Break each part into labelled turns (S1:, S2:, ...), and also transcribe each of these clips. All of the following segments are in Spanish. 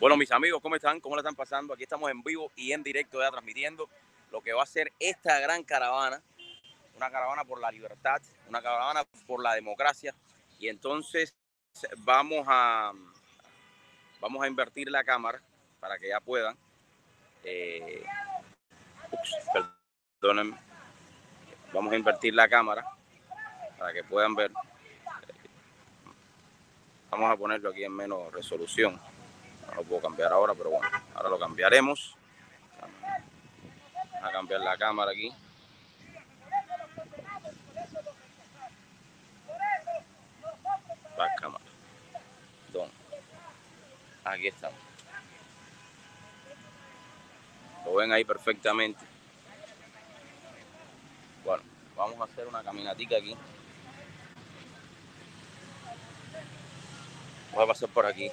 S1: Bueno, mis amigos, ¿cómo están? ¿Cómo la están pasando? Aquí estamos en vivo y en directo ya transmitiendo lo que va a ser esta gran caravana, una caravana por la libertad, una caravana por la democracia. Y entonces vamos a vamos a invertir la cámara para que ya puedan. Eh, perdónenme. Vamos a invertir la cámara para que puedan ver. Vamos a ponerlo aquí en menos resolución. No lo puedo cambiar ahora, pero bueno, ahora lo cambiaremos. Vamos a cambiar la cámara aquí. La cámara. Aquí estamos. Lo ven ahí perfectamente. Bueno, vamos a hacer una caminatica aquí. Voy a pasar por aquí.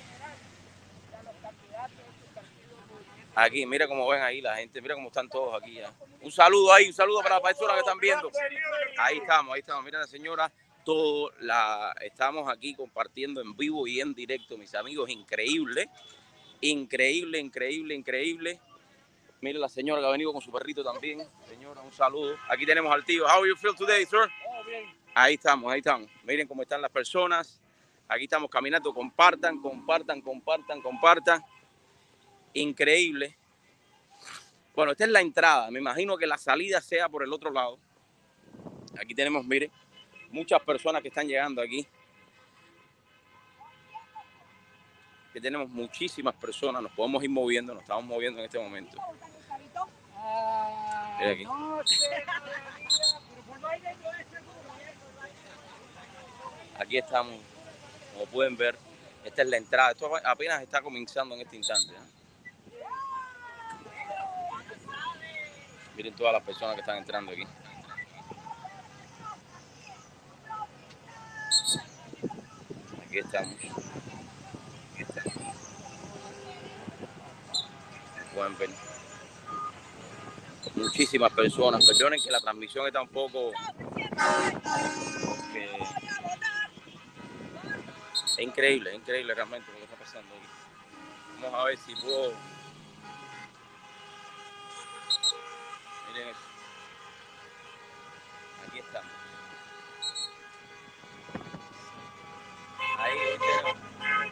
S1: Aquí, mira cómo ven ahí la gente, mira cómo están todos aquí. Un saludo ahí, un saludo para las personas que están viendo. Ahí estamos, ahí estamos. Mira la señora, todo la estamos aquí compartiendo en vivo y en directo, mis amigos, increíble. Increíble, increíble, increíble. Mire la señora que ha venido con su perrito también. Señora, un saludo. Aquí tenemos al tío. How you feel today, sir? Ahí estamos, ahí estamos. Miren cómo están las personas. Aquí estamos caminando. Compartan, compartan, compartan, compartan. Increíble. Bueno, esta es la entrada. Me imagino que la salida sea por el otro lado. Aquí tenemos, miren, muchas personas que están llegando aquí. Aquí tenemos muchísimas personas. Nos podemos ir moviendo, nos estamos moviendo en este momento. Aquí estamos, como pueden ver, esta es la entrada. Esto apenas está comenzando en este instante. ¿eh? Miren todas las personas que están entrando aquí. Aquí estamos. Aquí estamos. Pueden ver. Muchísimas personas. Perdonen que la transmisión está un poco. porque es increíble, es increíble realmente lo que está pasando aquí. Vamos a ver si puedo. Aquí estamos. Ahí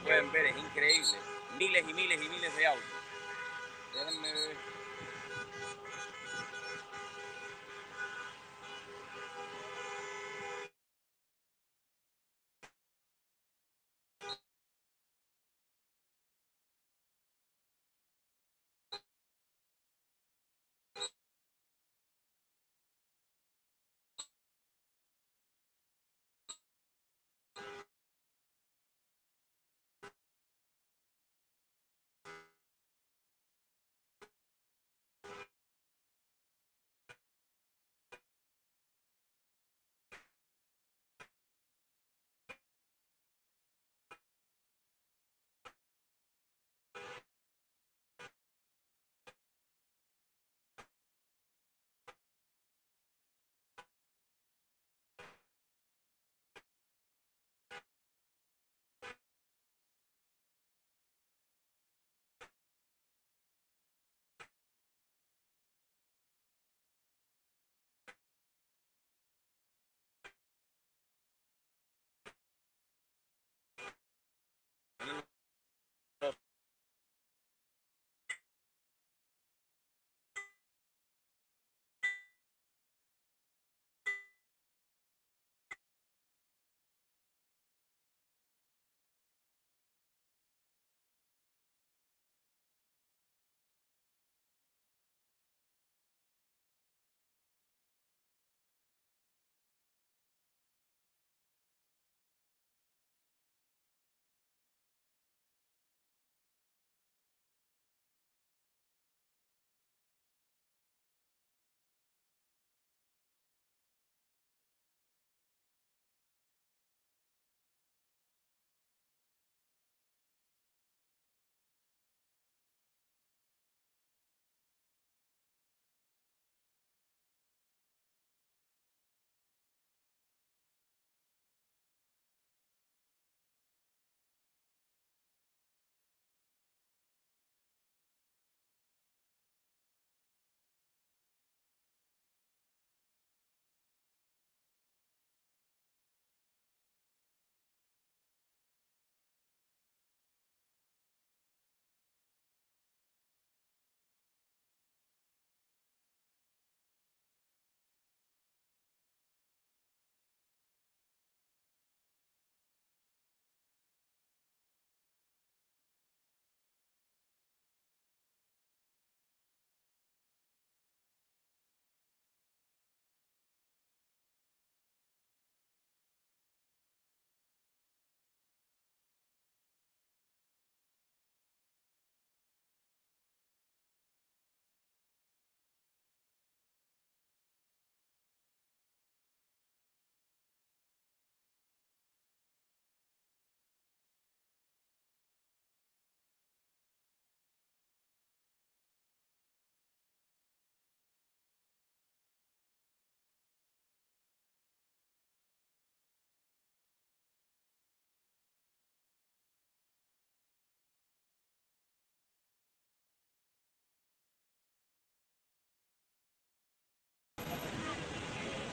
S1: pueden ver, es increíble. Miles y miles y miles de autos.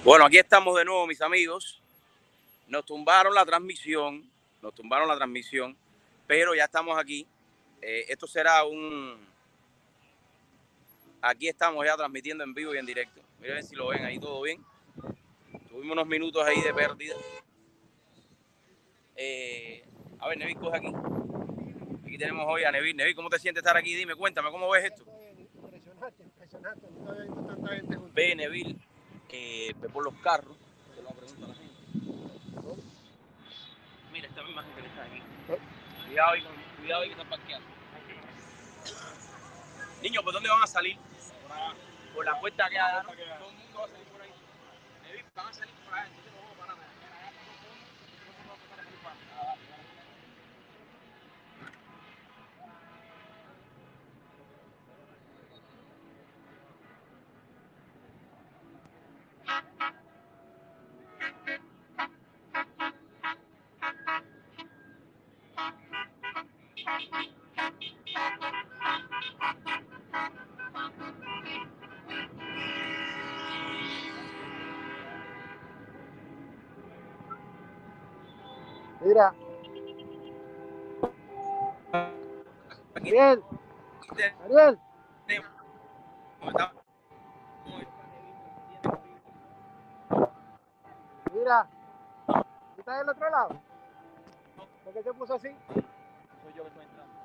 S1: Bueno, aquí estamos de nuevo, mis amigos. Nos tumbaron la transmisión, nos tumbaron la transmisión, pero ya estamos aquí. Eh, esto será un... Aquí estamos ya transmitiendo en vivo y en directo. Miren si lo ven ahí todo bien. Tuvimos unos minutos ahí de pérdida. Eh, a ver, Neville, coge aquí. Aquí tenemos hoy a Neville. Neville, ¿cómo te sientes estar aquí? Dime, cuéntame, ¿cómo ves esto?
S2: Impresionante, impresionante. Nunca había visto tanta gente junta.
S1: Ve, Neville, eh, ve por los carros. Se lo pregunto a la gente. Mira, esta misma gente que está aquí. Cuidado ahí, con- cuidado ahí que están parqueando. Niños, ¿por dónde van a salir? Por la puerta que hay. Todo el mundo va a salir por ahí. Neville, van a salir por ahí, entonces no vamos a parar.
S2: Mira, Ariel, Ariel, mira. ¿Tú estás del otro lado? ¿Por qué se puso así?
S1: Soy yo que estoy entrando.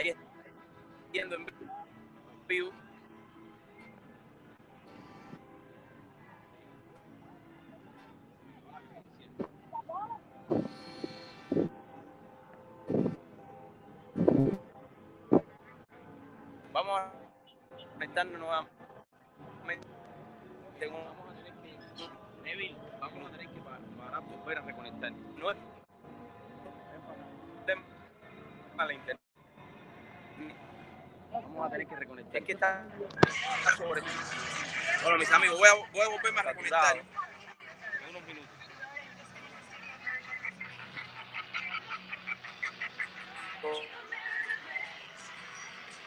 S1: Ahí está viendo en vivo. Vamos a conectarnos nuevamente. Tengo- Vamos a tener que, Neville, vamos a tener que pa- parar, volver a reconectar. No es tema a la internet. Vamos a tener que reconectar. Es que está, está sobre. Bueno, mis amigos, voy a, voy a volverme a reconectar en unos minutos.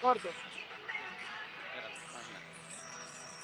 S2: Corto.